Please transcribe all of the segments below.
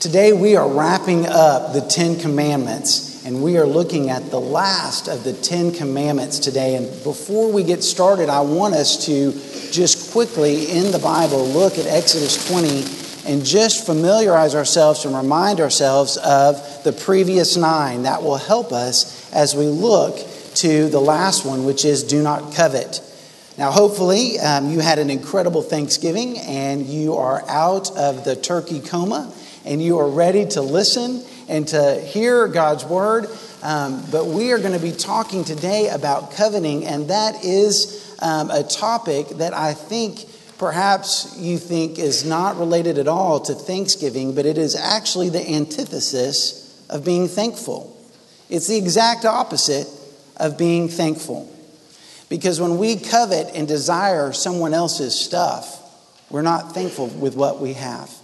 Today we are wrapping up the Ten Commandments, and we are looking at the last of the Ten Commandments today. And before we get started, I want us to just quickly in the Bible look at Exodus 20 and just familiarize ourselves and remind ourselves of the previous nine. That will help us as we look to the last one, which is do not covet. Now, hopefully, um, you had an incredible Thanksgiving and you are out of the turkey coma and you are ready to listen and to hear God's word. Um, but we are going to be talking today about coveting, and that is um, a topic that I think perhaps you think is not related at all to Thanksgiving, but it is actually the antithesis of being thankful. It's the exact opposite of being thankful. Because when we covet and desire someone else's stuff, we're not thankful with what we have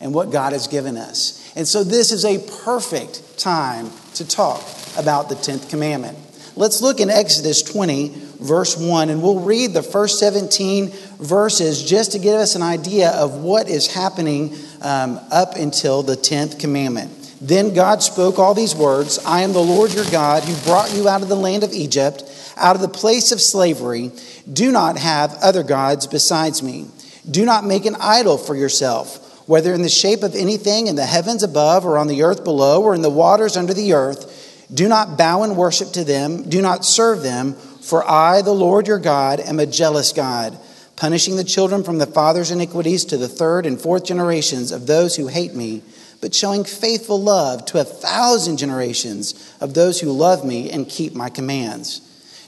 and what God has given us. And so, this is a perfect time to talk about the 10th commandment. Let's look in Exodus 20, verse 1, and we'll read the first 17 verses just to give us an idea of what is happening um, up until the 10th commandment. Then God spoke all these words I am the Lord your God who brought you out of the land of Egypt, out of the place of slavery. Do not have other gods besides me. Do not make an idol for yourself whether in the shape of anything in the heavens above or on the earth below or in the waters under the earth. Do not bow and worship to them, do not serve them, for I, the Lord your God, am a jealous God, punishing the children from the father's iniquities to the third and fourth generations of those who hate me, but showing faithful love to a thousand generations of those who love me and keep my commands.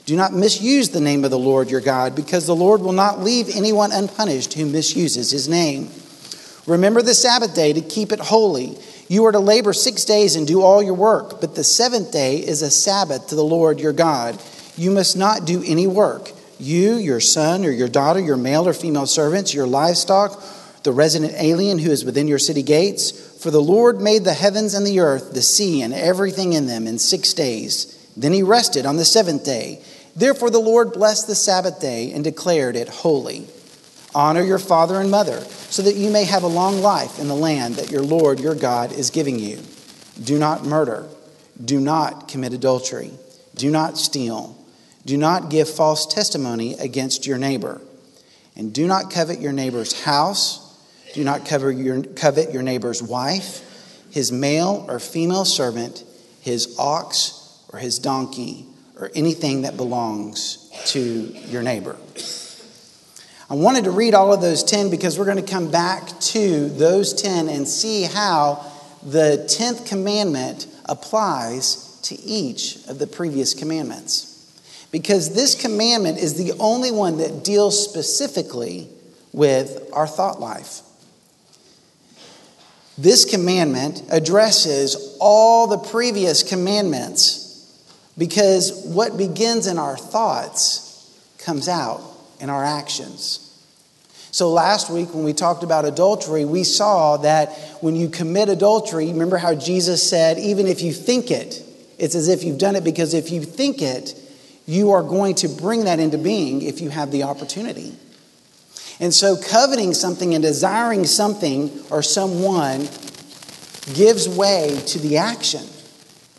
Do not misuse the name of the Lord your God, because the Lord will not leave anyone unpunished who misuses his name. Remember the Sabbath day to keep it holy. You are to labor six days and do all your work, but the seventh day is a Sabbath to the Lord your God. You must not do any work. You, your son or your daughter, your male or female servants, your livestock, the resident alien who is within your city gates. For the Lord made the heavens and the earth, the sea, and everything in them in six days. Then he rested on the seventh day. Therefore, the Lord blessed the Sabbath day and declared it holy. Honor your father and mother, so that you may have a long life in the land that your Lord your God is giving you. Do not murder. Do not commit adultery. Do not steal. Do not give false testimony against your neighbor. And do not covet your neighbor's house. Do not covet your, neighbor's wife, his male or female servant, his ox or his donkey, or anything that belongs to your neighbor. I wanted to read all of those 10 because we're going to come back to those 10 and see how the 10th commandment applies to each of the previous commandments. Because this commandment is the only one that deals specifically with our thought life. This commandment addresses all the previous commandments because what begins in our thoughts comes out in our actions. So, last week when we talked about adultery, we saw that when you commit adultery, remember how Jesus said, even if you think it, it's as if you've done it because if you think it, you are going to bring that into being if you have the opportunity. And so, coveting something and desiring something or someone gives way to the action.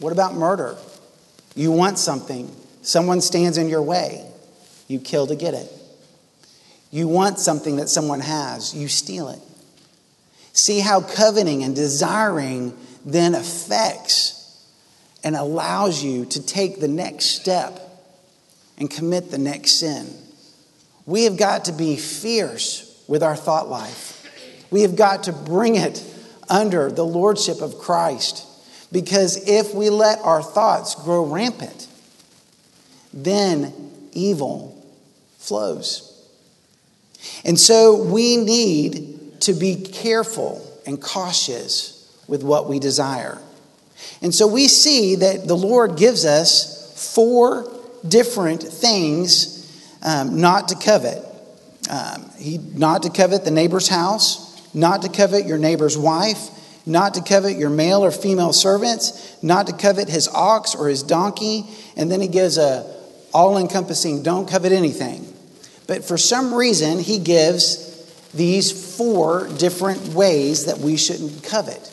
What about murder? You want something, someone stands in your way, you kill to get it. You want something that someone has, you steal it. See how coveting and desiring then affects and allows you to take the next step and commit the next sin. We have got to be fierce with our thought life. We have got to bring it under the lordship of Christ. Because if we let our thoughts grow rampant, then evil flows. And so we need to be careful and cautious with what we desire. And so we see that the Lord gives us four different things um, not to covet. Um, he, not to covet the neighbor's house, not to covet your neighbor's wife, not to covet your male or female servants, not to covet his ox or his donkey, and then he gives a all-encompassing don't covet anything. But for some reason, he gives these four different ways that we shouldn't covet.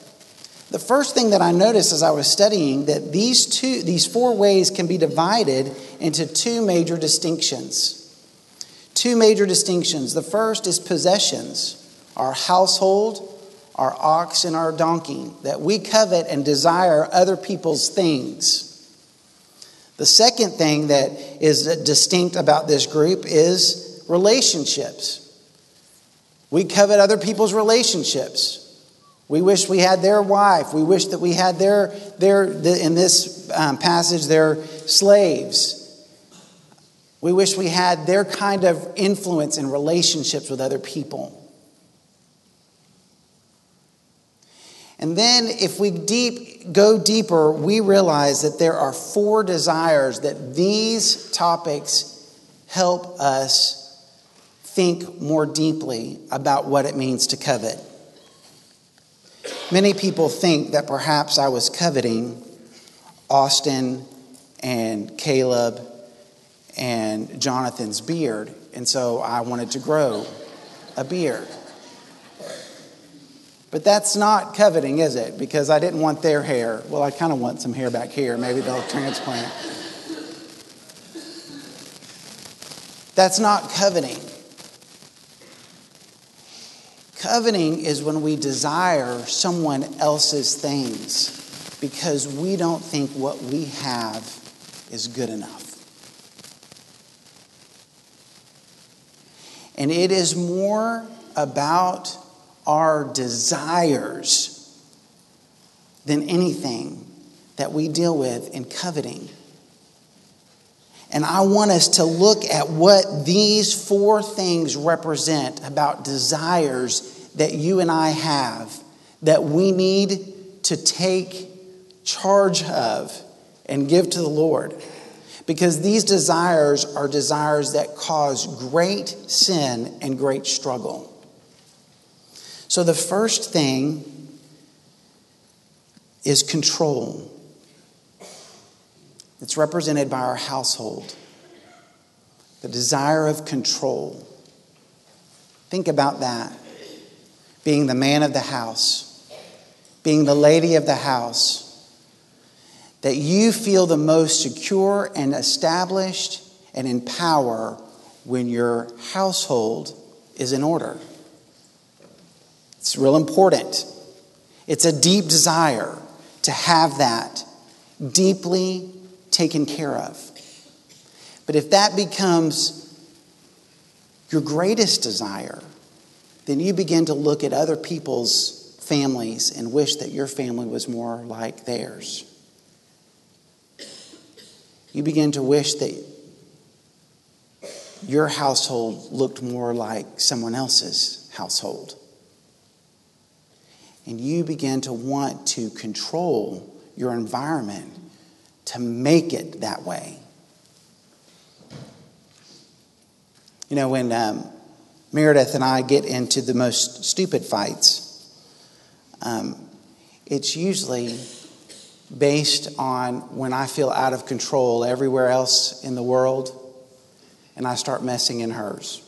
The first thing that I noticed as I was studying that these two these four ways can be divided into two major distinctions. Two major distinctions. The first is possessions, our household, our ox and our donkey, that we covet and desire other people's things. The second thing that is distinct about this group is relationships. We covet other people's relationships. We wish we had their wife. We wish that we had their, their in this um, passage, their slaves. We wish we had their kind of influence in relationships with other people. And then, if we deep, go deeper, we realize that there are four desires that these topics help us think more deeply about what it means to covet. Many people think that perhaps I was coveting Austin and Caleb and Jonathan's beard, and so I wanted to grow a beard. But that's not coveting, is it? Because I didn't want their hair. Well, I kind of want some hair back here. Maybe they'll transplant. That's not coveting. Coveting is when we desire someone else's things because we don't think what we have is good enough. And it is more about our desires than anything that we deal with in coveting. And I want us to look at what these four things represent about desires that you and I have that we need to take charge of and give to the Lord. Because these desires are desires that cause great sin and great struggle. So the first thing is control. It's represented by our household. The desire of control. Think about that being the man of the house, being the lady of the house, that you feel the most secure and established and in power when your household is in order. It's real important. It's a deep desire to have that deeply taken care of. But if that becomes your greatest desire, then you begin to look at other people's families and wish that your family was more like theirs. You begin to wish that your household looked more like someone else's household. And you begin to want to control your environment to make it that way. You know, when um, Meredith and I get into the most stupid fights, um, it's usually based on when I feel out of control everywhere else in the world and I start messing in hers.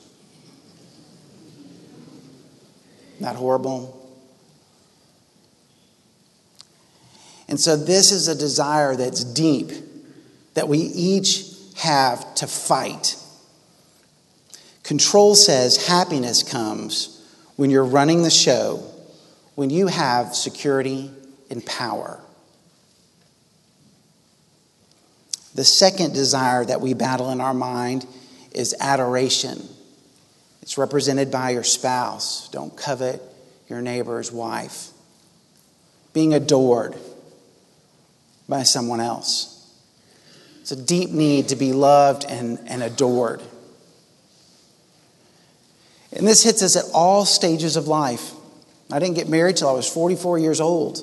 Isn't horrible? And so, this is a desire that's deep that we each have to fight Control says happiness comes when you're running the show, when you have security and power. The second desire that we battle in our mind is adoration. It's represented by your spouse. Don't covet your neighbor's wife. Being adored by someone else. It's a deep need to be loved and, and adored. And this hits us at all stages of life. I didn't get married till I was 44 years old.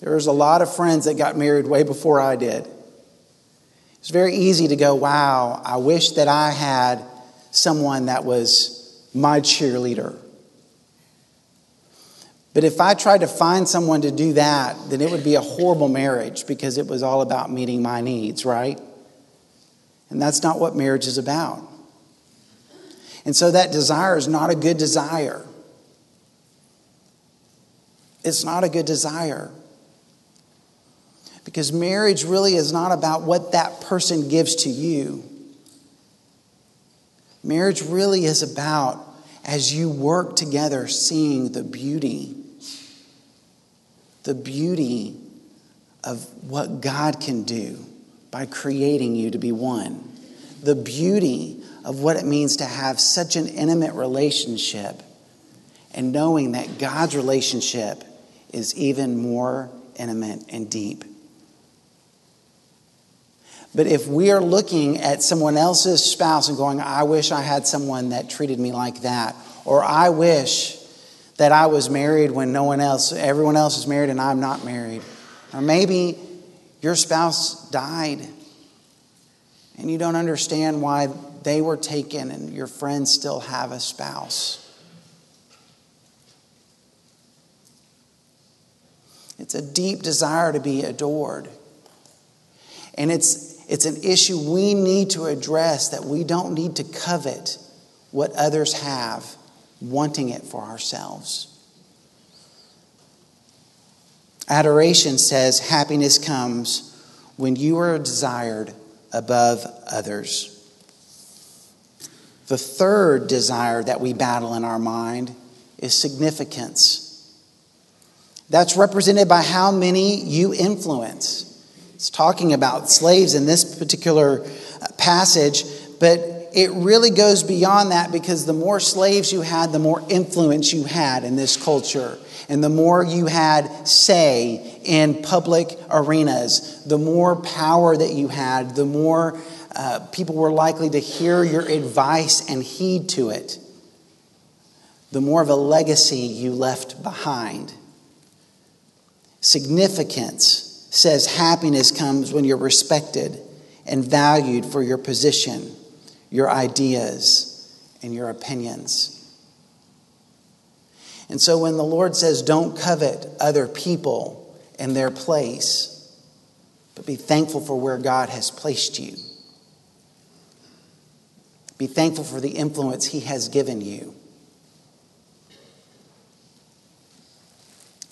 There was a lot of friends that got married way before I did. It's very easy to go, wow, I wish that I had someone that was my cheerleader. But if I tried to find someone to do that, then it would be a horrible marriage because it was all about meeting my needs, right? And that's not what marriage is about. And so that desire is not a good desire. It's not a good desire. Because marriage really is not about what that person gives to you. Marriage really is about, as you work together, seeing the beauty, the beauty of what God can do by creating you to be one, the beauty of what it means to have such an intimate relationship, and knowing that God's relationship is even more intimate and deep. But if we are looking at someone else's spouse and going, I wish I had someone that treated me like that, or I wish that I was married when no one else, everyone else is married and I'm not married, or maybe your spouse died and you don't understand why they were taken and your friends still have a spouse. It's a deep desire to be adored. And it's, it's an issue we need to address that we don't need to covet what others have, wanting it for ourselves. Adoration says happiness comes when you are desired above others. The third desire that we battle in our mind is significance. That's represented by how many you influence. It's talking about slaves in this particular uh, passage, but it really goes beyond that because the more slaves you had, the more influence you had in this culture. And the more you had say in public arenas, the more power that you had, the more uh, people were likely to hear your advice and heed to it, the more of a legacy you left behind. Significance says happiness comes when you're respected and valued for your position, your ideas, and your opinions. And so when the Lord says, don't covet other people and their place, but be thankful for where God has placed you. Be thankful for the influence He has given you.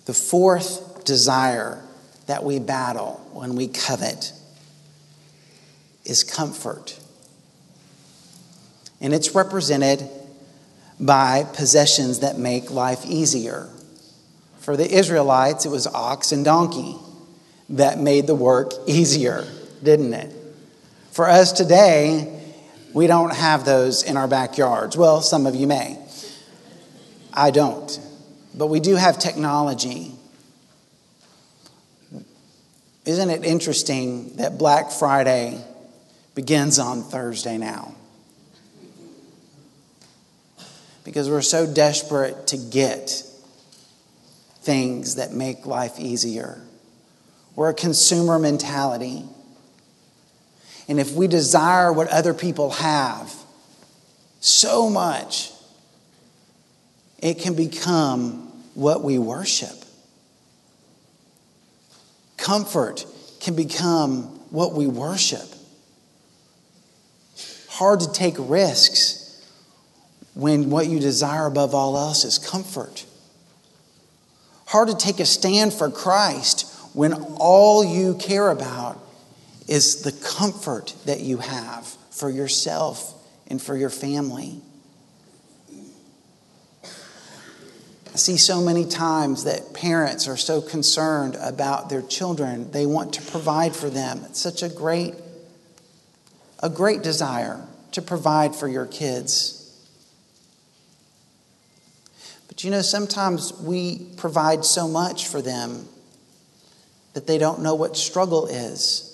The fourth desire that we battle when we covet is comfort. And it's represented by possessions that make life easier. For the Israelites, it was ox and donkey that made the work easier, didn't it? For us today, we don't have those in our backyards. Well, some of you may. I don't. But we do have technology. Isn't it interesting that Black Friday begins on Thursday now? because we're so desperate to get things that make life easier. We're a consumer mentality. And if we desire what other people have so much, it can become what we worship. Comfort can become what we worship. Hard to take risks when what you desire above all else is comfort. Hard to take a stand for Christ when all you care about is the comfort that you have for yourself and for your family. I see so many times that parents are so concerned about their children. They want to provide for them. It's such a great a great desire to provide for your kids. But you know, sometimes we provide so much for them that they don't know what struggle is.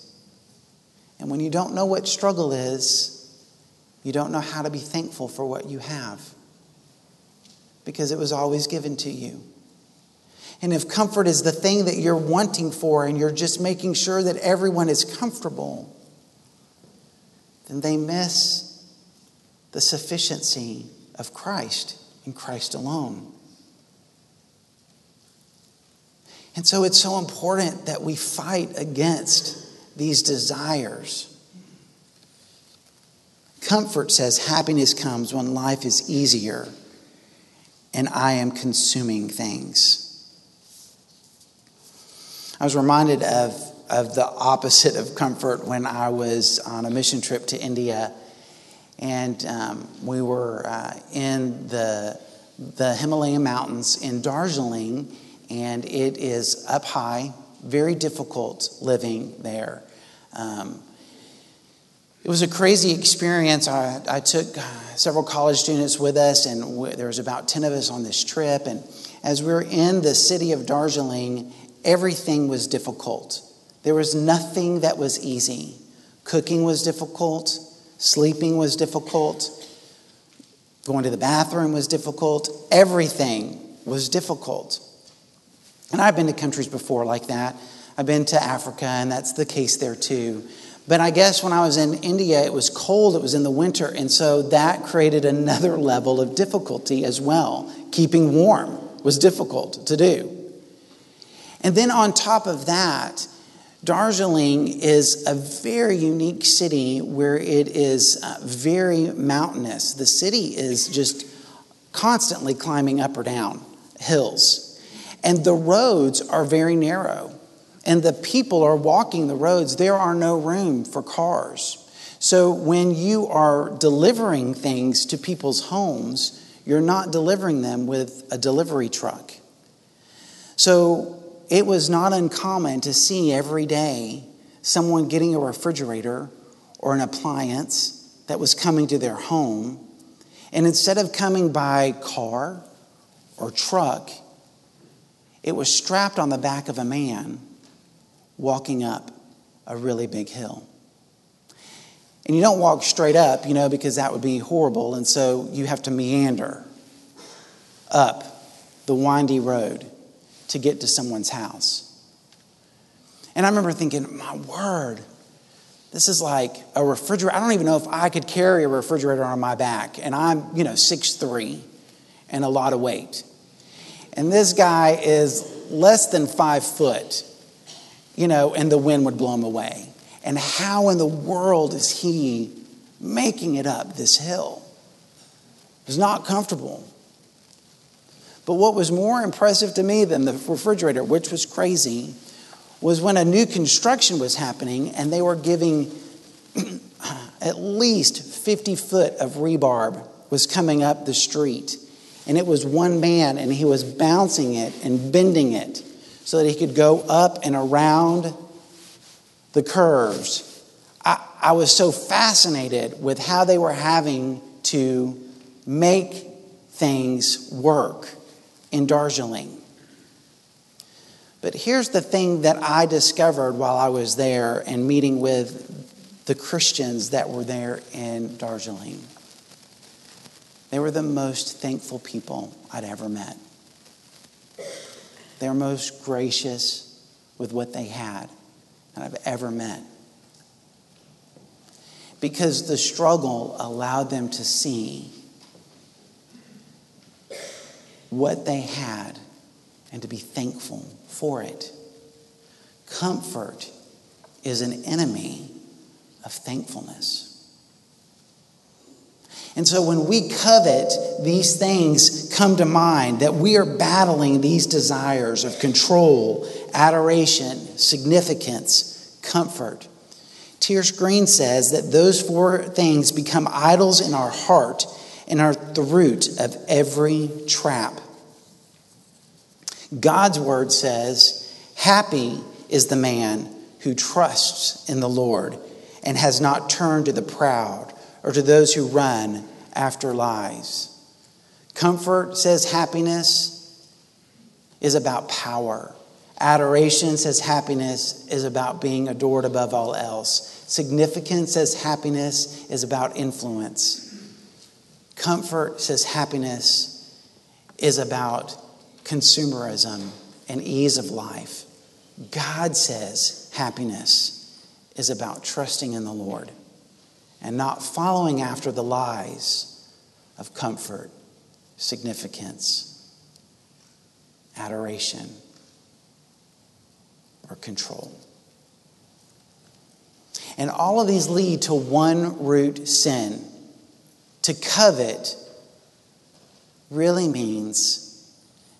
And when you don't know what struggle is, you don't know how to be thankful for what you have because it was always given to you. And if comfort is the thing that you're wanting for and you're just making sure that everyone is comfortable, then they miss the sufficiency of Christ in Christ alone. And so it's so important that we fight against these desires. Comfort says happiness comes when life is easier and I am consuming things. I was reminded of of the opposite of comfort when I was on a mission trip to India. And um, we were uh, in the, the Himalayan mountains in Darjeeling, and it is up high, very difficult living there. Um, it was a crazy experience. I, I, took several college students with us, and w- there was about 10 of us on this trip. And as we were in the city of Darjeeling, everything was difficult. There was nothing that was easy. Cooking was difficult, sleeping was difficult, going to the bathroom was difficult, everything was difficult. And I've been to countries before like that. I've been to Africa, and that's the case there too. But I guess when I was in India, it was cold, it was in the winter, and so that created another level of difficulty as well. Keeping warm was difficult to do. And then on top of that, Darjeeling is a very unique city where it is uh, very mountainous. The city is just constantly climbing up or down hills. And the roads are very narrow. And the people are walking the roads. There are no room for cars. So when you are delivering things to people's homes, you're not delivering them with a delivery truck. So it was not uncommon to see every day someone getting a refrigerator or an appliance that was coming to their home. And instead of coming by car or truck, it was strapped on the back of a man walking up a really big hill. And you don't walk straight up, you know, because that would be horrible. And so you have to meander up the windy road to get to someone's house. And I remember thinking, my word, this is like a refrigerator. I don't even know if I could carry a refrigerator on my back. And I'm, you know, six three, and a lot of weight. And this guy is less than five foot, you know, and the wind would blow him away. And how in the world is he making it up this hill? It's not comfortable. But what was more impressive to me than the refrigerator, which was crazy, was when a new construction was happening and they were giving at least 50 foot of rebarb was coming up the street. And it was one man, and he was bouncing it and bending it so that he could go up and around the curves. I, I was so fascinated with how they were having to make things work in Darjeeling. But here's the thing that I discovered while I was there and meeting with the Christians that were there in Darjeeling. They were the most thankful people I'd ever met. They were most gracious with what they had that I've ever met. Because the struggle allowed them to see what they had and to be thankful for it. Comfort is an enemy of thankfulness. And so when we covet, these things come to mind that we are battling these desires of control, adoration, significance, comfort. T.S. Green says that those four things become idols in our heart and are the root of every trap. God's word says, Happy is the man who trusts in the Lord and has not turned to the proud or to those who run after lies. Comfort says happiness is about power. Adoration says happiness is about being adored above all else. Significance says happiness is about influence. Comfort says happiness is about consumerism and ease of life. God says happiness is about trusting in the Lord and not following after the lies of comfort, significance, adoration, or control. And all of these lead to one root sin. To covet really means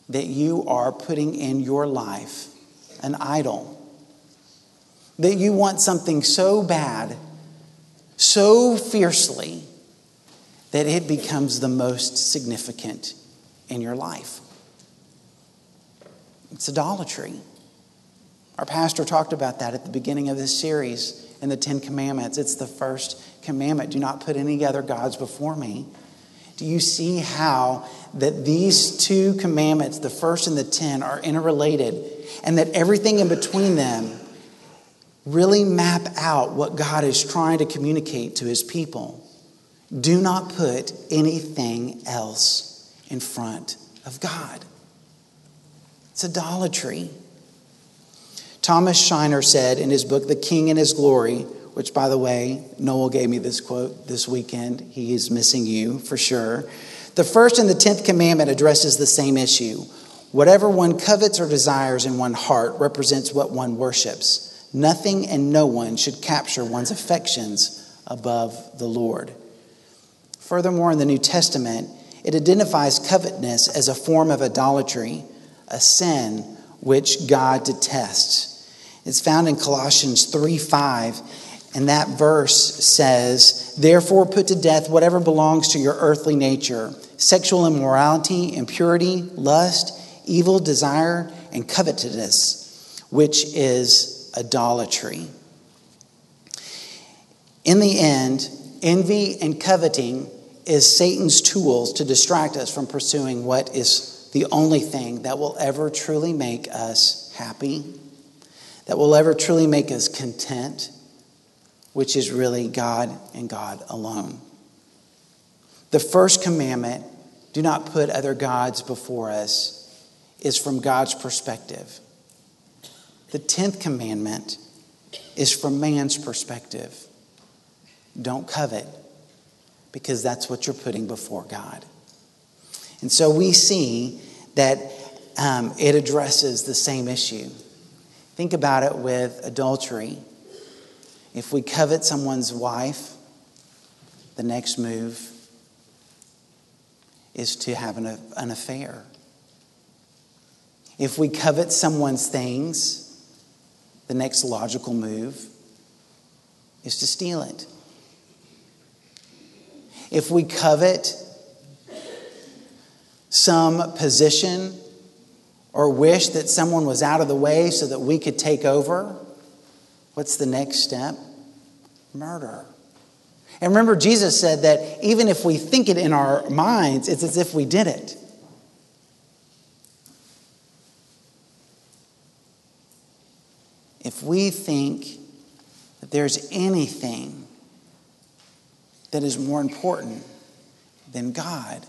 that you are putting in your life an idol. that you want something so bad, so fiercely, that it becomes the most significant in your life. It's idolatry. Our pastor talked about that at the beginning of this series in the Ten Commandments. It's the first commandment do not put any other gods before me. Do you see how that these two commandments, the first and the ten, are interrelated and that everything in between them really map out what God is trying to communicate to his people? Do not put anything else in front of God. It's idolatry. Thomas Schreiner said in his book, The King and His Glory, which, by the way, Noel gave me this quote this weekend. He is missing you for sure. The first and the tenth commandment addresses the same issue. Whatever one covets or desires in one heart represents what one worships. Nothing and no one should capture one's affections above the Lord. Furthermore, in the New Testament, it identifies covetousness as a form of idolatry, a sin which God detests. It's found in Colossians 3 5, and that verse says, Therefore, put to death whatever belongs to your earthly nature sexual immorality, impurity, lust, evil desire, and covetousness, which is idolatry. In the end, envy and coveting is Satan's tools to distract us from pursuing what is the only thing that will ever truly make us happy, that will ever truly make us content, which is really God and God alone. The first commandment, do not put other gods before us, is from God's perspective. The tenth commandment is from man's perspective. Don't covet because that's what you're putting before God. And so we see that um, it addresses the same issue. Think about it with adultery. If we covet someone's wife, the next move is to have an, an affair. If we covet someone's things, the next logical move is to steal it if we covet some position or wish that someone was out of the way so that we could take over, what's the next step? Murder. And remember, Jesus said that even if we think it in our minds, it's as if we did it. If we think that there's anything that is more important than God.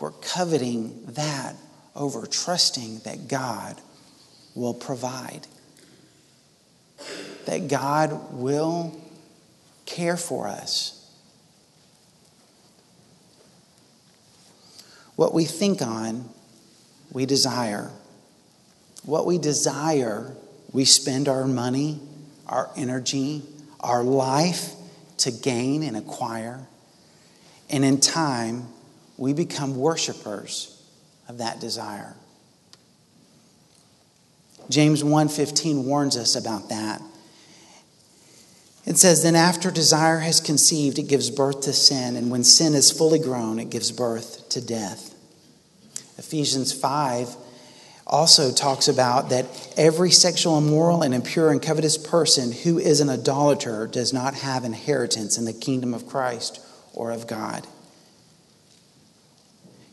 We're coveting that over trusting that God will provide, that God will care for us. What we think on, we desire. What we desire, we spend our money, our energy, our life to gain and acquire. And in time, we become worshipers of that desire. James 1:15 warns us about that. It says, Then after desire has conceived, it gives birth to sin, and when sin is fully grown, it gives birth to death. Ephesians 5 also talks about that every sexual immoral and impure and covetous person who is an idolater does not have inheritance in the kingdom of Christ or of God.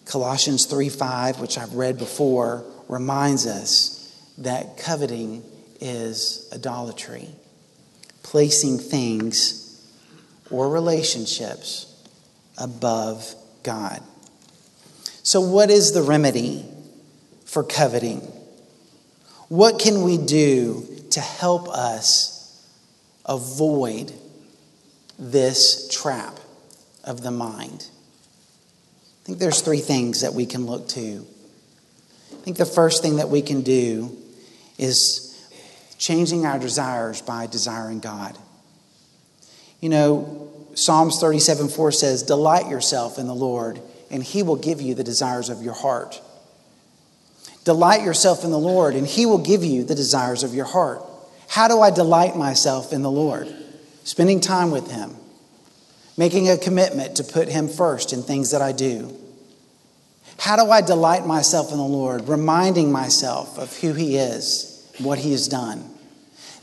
Colossians 3 5, which I've read before, reminds us that coveting is idolatry, placing things or relationships above God. So, what is the remedy for coveting? What can we do to help us avoid this trap of the mind? I think there's three things that we can look to. I think the first thing that we can do is changing our desires by desiring God. You know, Psalms 37 4 says, Delight yourself in the Lord, and he will give you the desires of your heart. Delight yourself in the Lord, and He will give you the desires of your heart. How do I delight myself in the Lord? Spending time with Him, making a commitment to put Him first in things that I do. How do I delight myself in the Lord? Reminding myself of who He is, what He has done.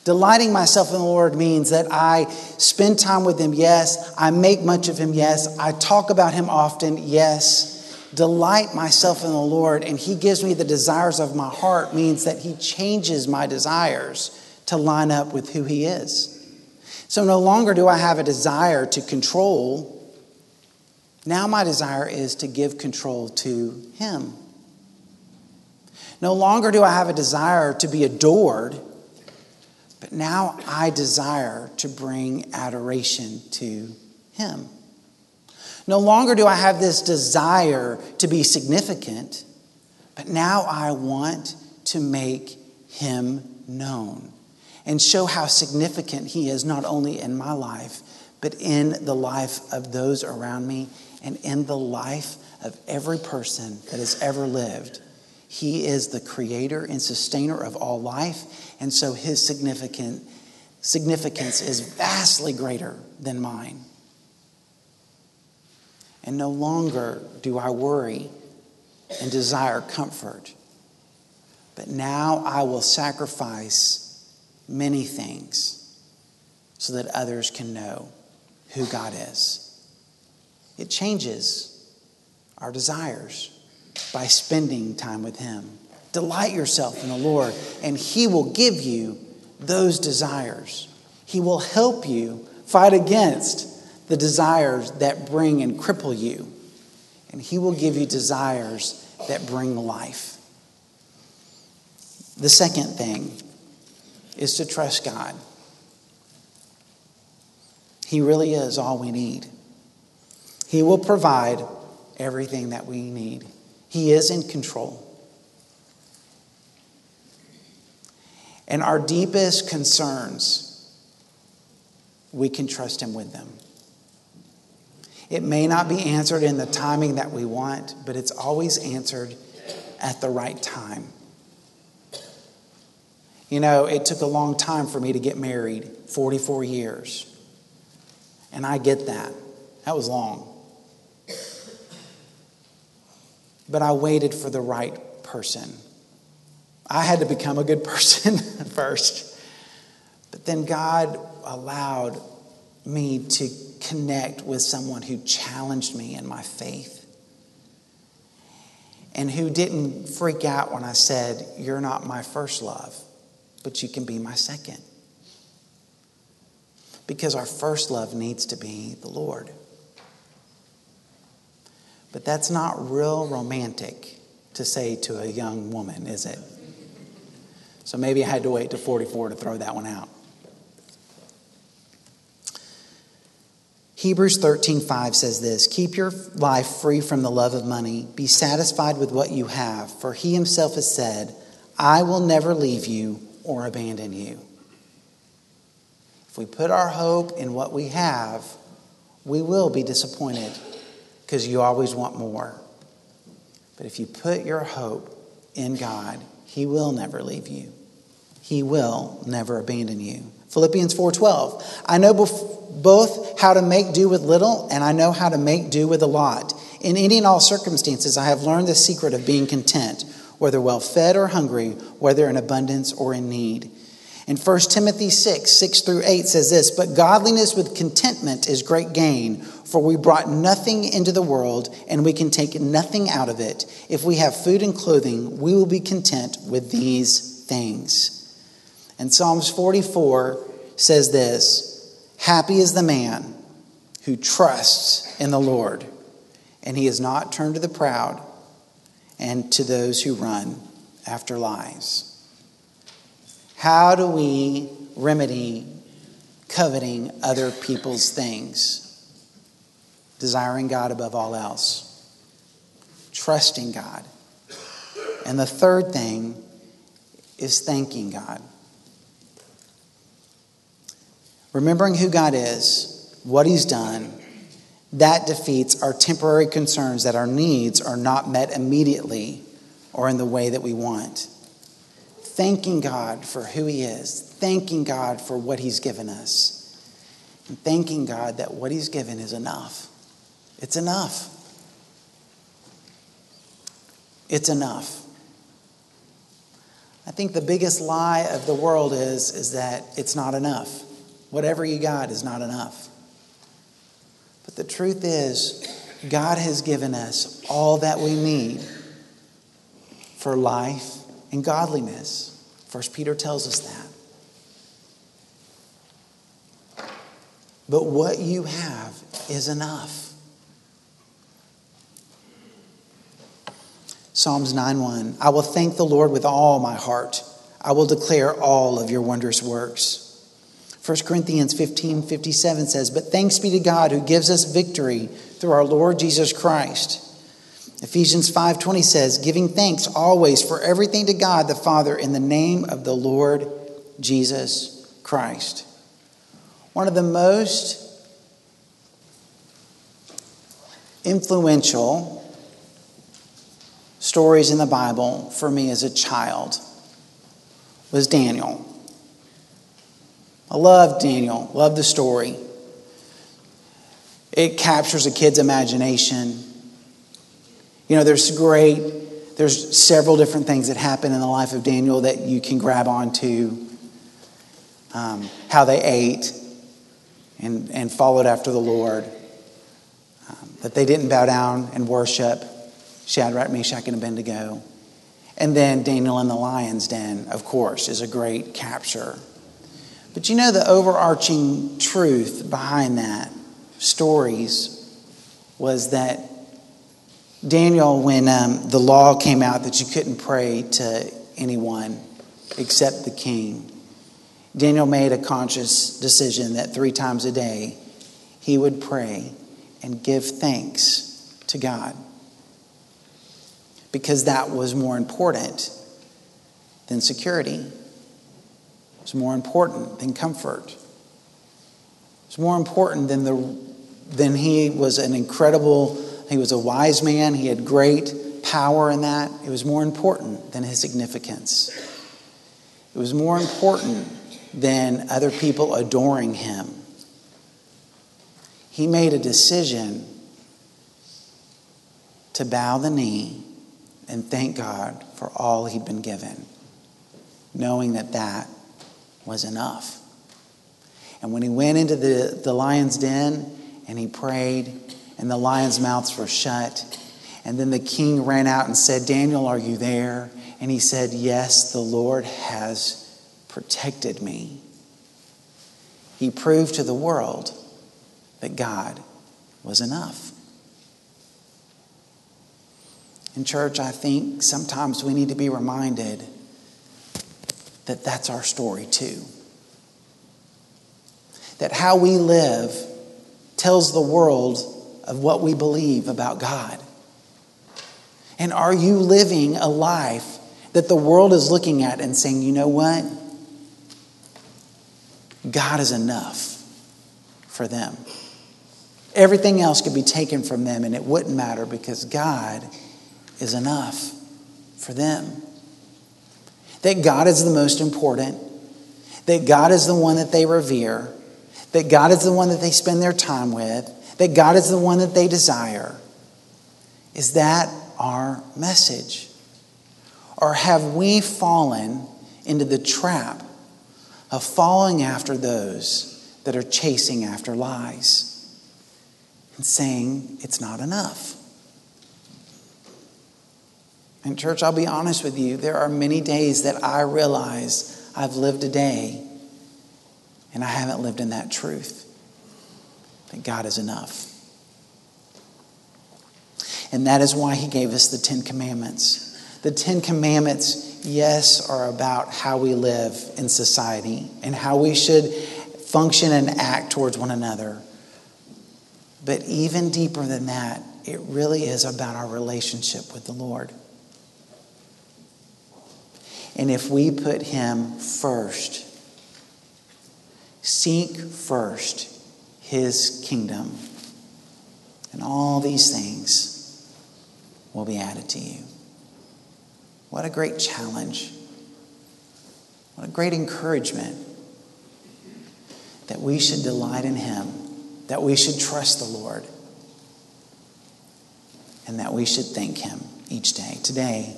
Delighting myself in the Lord means that I spend time with Him, yes. I make much of Him, yes. I talk about Him often, yes. Delight myself in the Lord, and He gives me the desires of my heart means that He changes my desires to line up with who He is. So no longer do I have a desire to control. Now my desire is to give control to Him. No longer do I have a desire to be adored, but now I desire to bring adoration to Him. No longer do I have this desire to be significant, but now I want to make Him known and show how significant He is, not only in my life, but in the life of those around me and in the life of every person that has ever lived. He is the creator and sustainer of all life, and so His significant, significance is vastly greater than mine. And no longer do I worry and desire comfort, but now I will sacrifice many things so that others can know who God is. It changes our desires by spending time with Him. Delight yourself in the Lord, and He will give you those desires. He will help you fight against the desires that bring and cripple you, and He will give you desires that bring life. The second thing is to trust God. He really is all we need. He will provide everything that we need. He is in control. And our deepest concerns, we can trust Him with them. It may not be answered in the timing that we want, but it's always answered at the right time. You know, it took a long time for me to get married 44 years. And I get that. That was long. But I waited for the right person. I had to become a good person first. But then God allowed me to connect with someone who challenged me in my faith and who didn't freak out when I said, You're not my first love but you can be my second. Because our first love needs to be the Lord. But that's not real romantic to say to a young woman, is it? So maybe I had to wait to 44 to throw that one out. Hebrews 13:5 says this, "Keep your life free from the love of money. Be satisfied with what you have, for he himself has said, I will never leave you or abandon you. If we put our hope in what we have, we will be disappointed because you always want more. But if you put your hope in God, He will never leave you. He will never abandon you. Philippians 4:12. I know both how to make do with little and I know how to make do with a lot. In any and all circumstances, I have learned the secret of being content whether well fed or hungry, whether in abundance or in need. In 1 Timothy 6, 6 through 8 says this But godliness with contentment is great gain, for we brought nothing into the world, and we can take nothing out of it. If we have food and clothing, we will be content with these things. And Psalms 44 says this Happy is the man who trusts in the Lord, and he is not turned to the proud and to those who run after lies. How do we remedy coveting other people's things? Desiring God above all else, trusting God. And the third thing is thanking God. Remembering who God is, what He's done, that defeats our temporary concerns that our needs are not met immediately or in the way that we want. thanking God for who He is, thanking God for what He's given us, and thanking God that what He's given is enough. It's enough. It's enough. I think the biggest lie of the world is, is that it's not enough. Whatever you got is not enough. But the truth is, God has given us all that we need for life and godliness. First Peter tells us that. But what you have is enough. Psalms 9:1 I will thank the Lord with all my heart. I will declare all of your wondrous works. 1 Corinthians 15 57 says, But thanks be to God who gives us victory through our Lord Jesus Christ. Ephesians 5:20 says, "Giving thanks always for everything to God the Father in the name of the Lord Jesus Christ." One of the most influential stories in the Bible for me as a child was Daniel. I love Daniel, love the story. It captures a kid's imagination. You know, there's great, there's several different things that happen in the life of Daniel that you can grab onto. Um, how they ate and, and followed after the Lord, um, that they didn't bow down and worship Shadrach, Meshach, and Abednego. And then Daniel in the lion's den, of course, is a great capture. But you know, the overarching truth behind that stories was that Daniel, when um, the law came out that you couldn't pray to anyone except the king, Daniel made a conscious decision that three times a day he would pray and give thanks to God because that was more important than security. It was more important than comfort. It was more important than the than he was an incredible, he was a wise man, he had great power in that. It was more important than his significance. It was more important than other people adoring him. He made a decision to bow the knee and thank God for all he'd been given, knowing that that was enough. And when he went into the, the lion's den and he prayed, and the lions' mouths were shut, and then the king ran out and said, Daniel, are you there? And he said, Yes, the Lord has protected me. He proved to the world that God was enough. In church, I think sometimes we need to be reminded that that's our story too. That how we live tells the world of what we believe about God. And are you living a life that the world is looking at and saying, you know what? God is enough for them. Everything else could be taken from them and it wouldn't matter because God is enough for them. That God is the most important, that God is the one that they revere, that God is the one that they spend their time with, that God is the one that they desire. Is that our message? Or have we fallen into the trap of following after those that are chasing after lies and saying it's not enough? And, church, I'll be honest with you, there are many days that I realize I've lived a day and I haven't lived in that truth that God is enough. And that is why He gave us the Ten Commandments. The Ten Commandments, yes, are about how we live in society and how we should function and act towards one another. But even deeper than that, it really is about our relationship with the Lord. And if we put Him first, seek first His kingdom, and all these things will be added to you. What a great challenge What a great encouragement that we should delight in Him, that we should trust the Lord, and that we should thank Him each day. Today,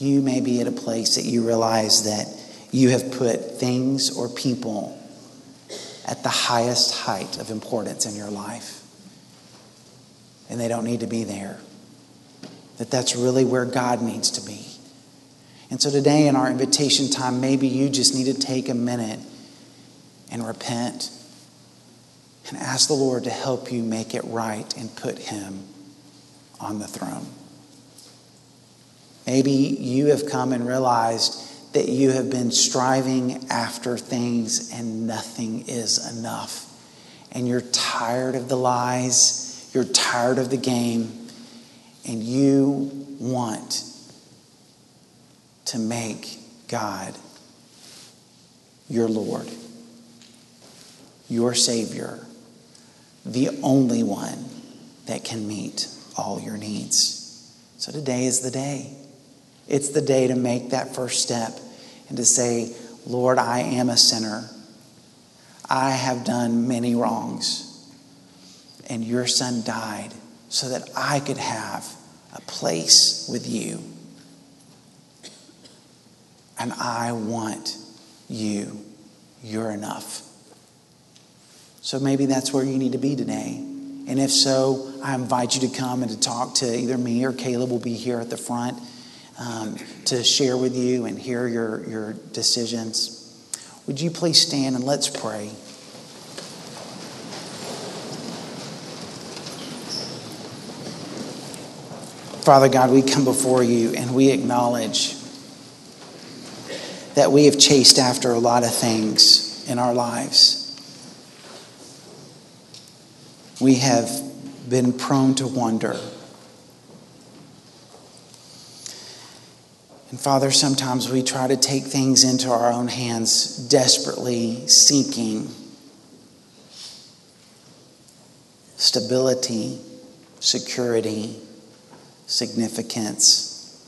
you may be at a place that you realize that you have put things or people at the highest height of importance in your life, and they don't need to be there. That that's really where God needs to be. And so today in our invitation time, maybe you just need to take a minute and repent and ask the Lord to help you make it right and put Him on the throne. Maybe you have come and realized that you have been striving after things and nothing is enough. And you're tired of the lies, you're tired of the game, and you want to make God your Lord, your Savior, the only one that can meet all your needs. So today is the day. It's the day to make that first step and to say, Lord, I am a sinner. I have done many wrongs. And your son died so that I could have a place with you. And I want you. You're enough. So maybe that's where you need to be today. And if so, I invite you to come and to talk to either me or Caleb will be here at the front um, to share with you and hear your, your decisions. Would you please stand and let's pray? Father God, we come before you and we acknowledge that we have chased after a lot of things in our lives. We have been prone to wonder And Father, sometimes we try to take things into our own hands, desperately seeking stability, security, significance,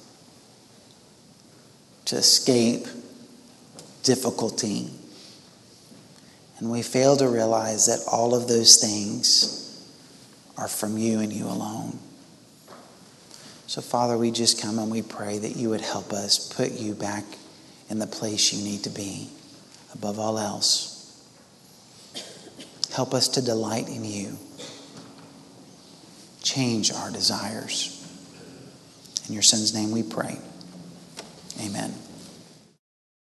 to escape difficulty. And we fail to realize that all of those things are from you and you alone. So, Father, we just come and we pray that you would help us put you back in the place you need to be above all else. Help us to delight in you. Change our desires. In your Son's name we pray. Amen.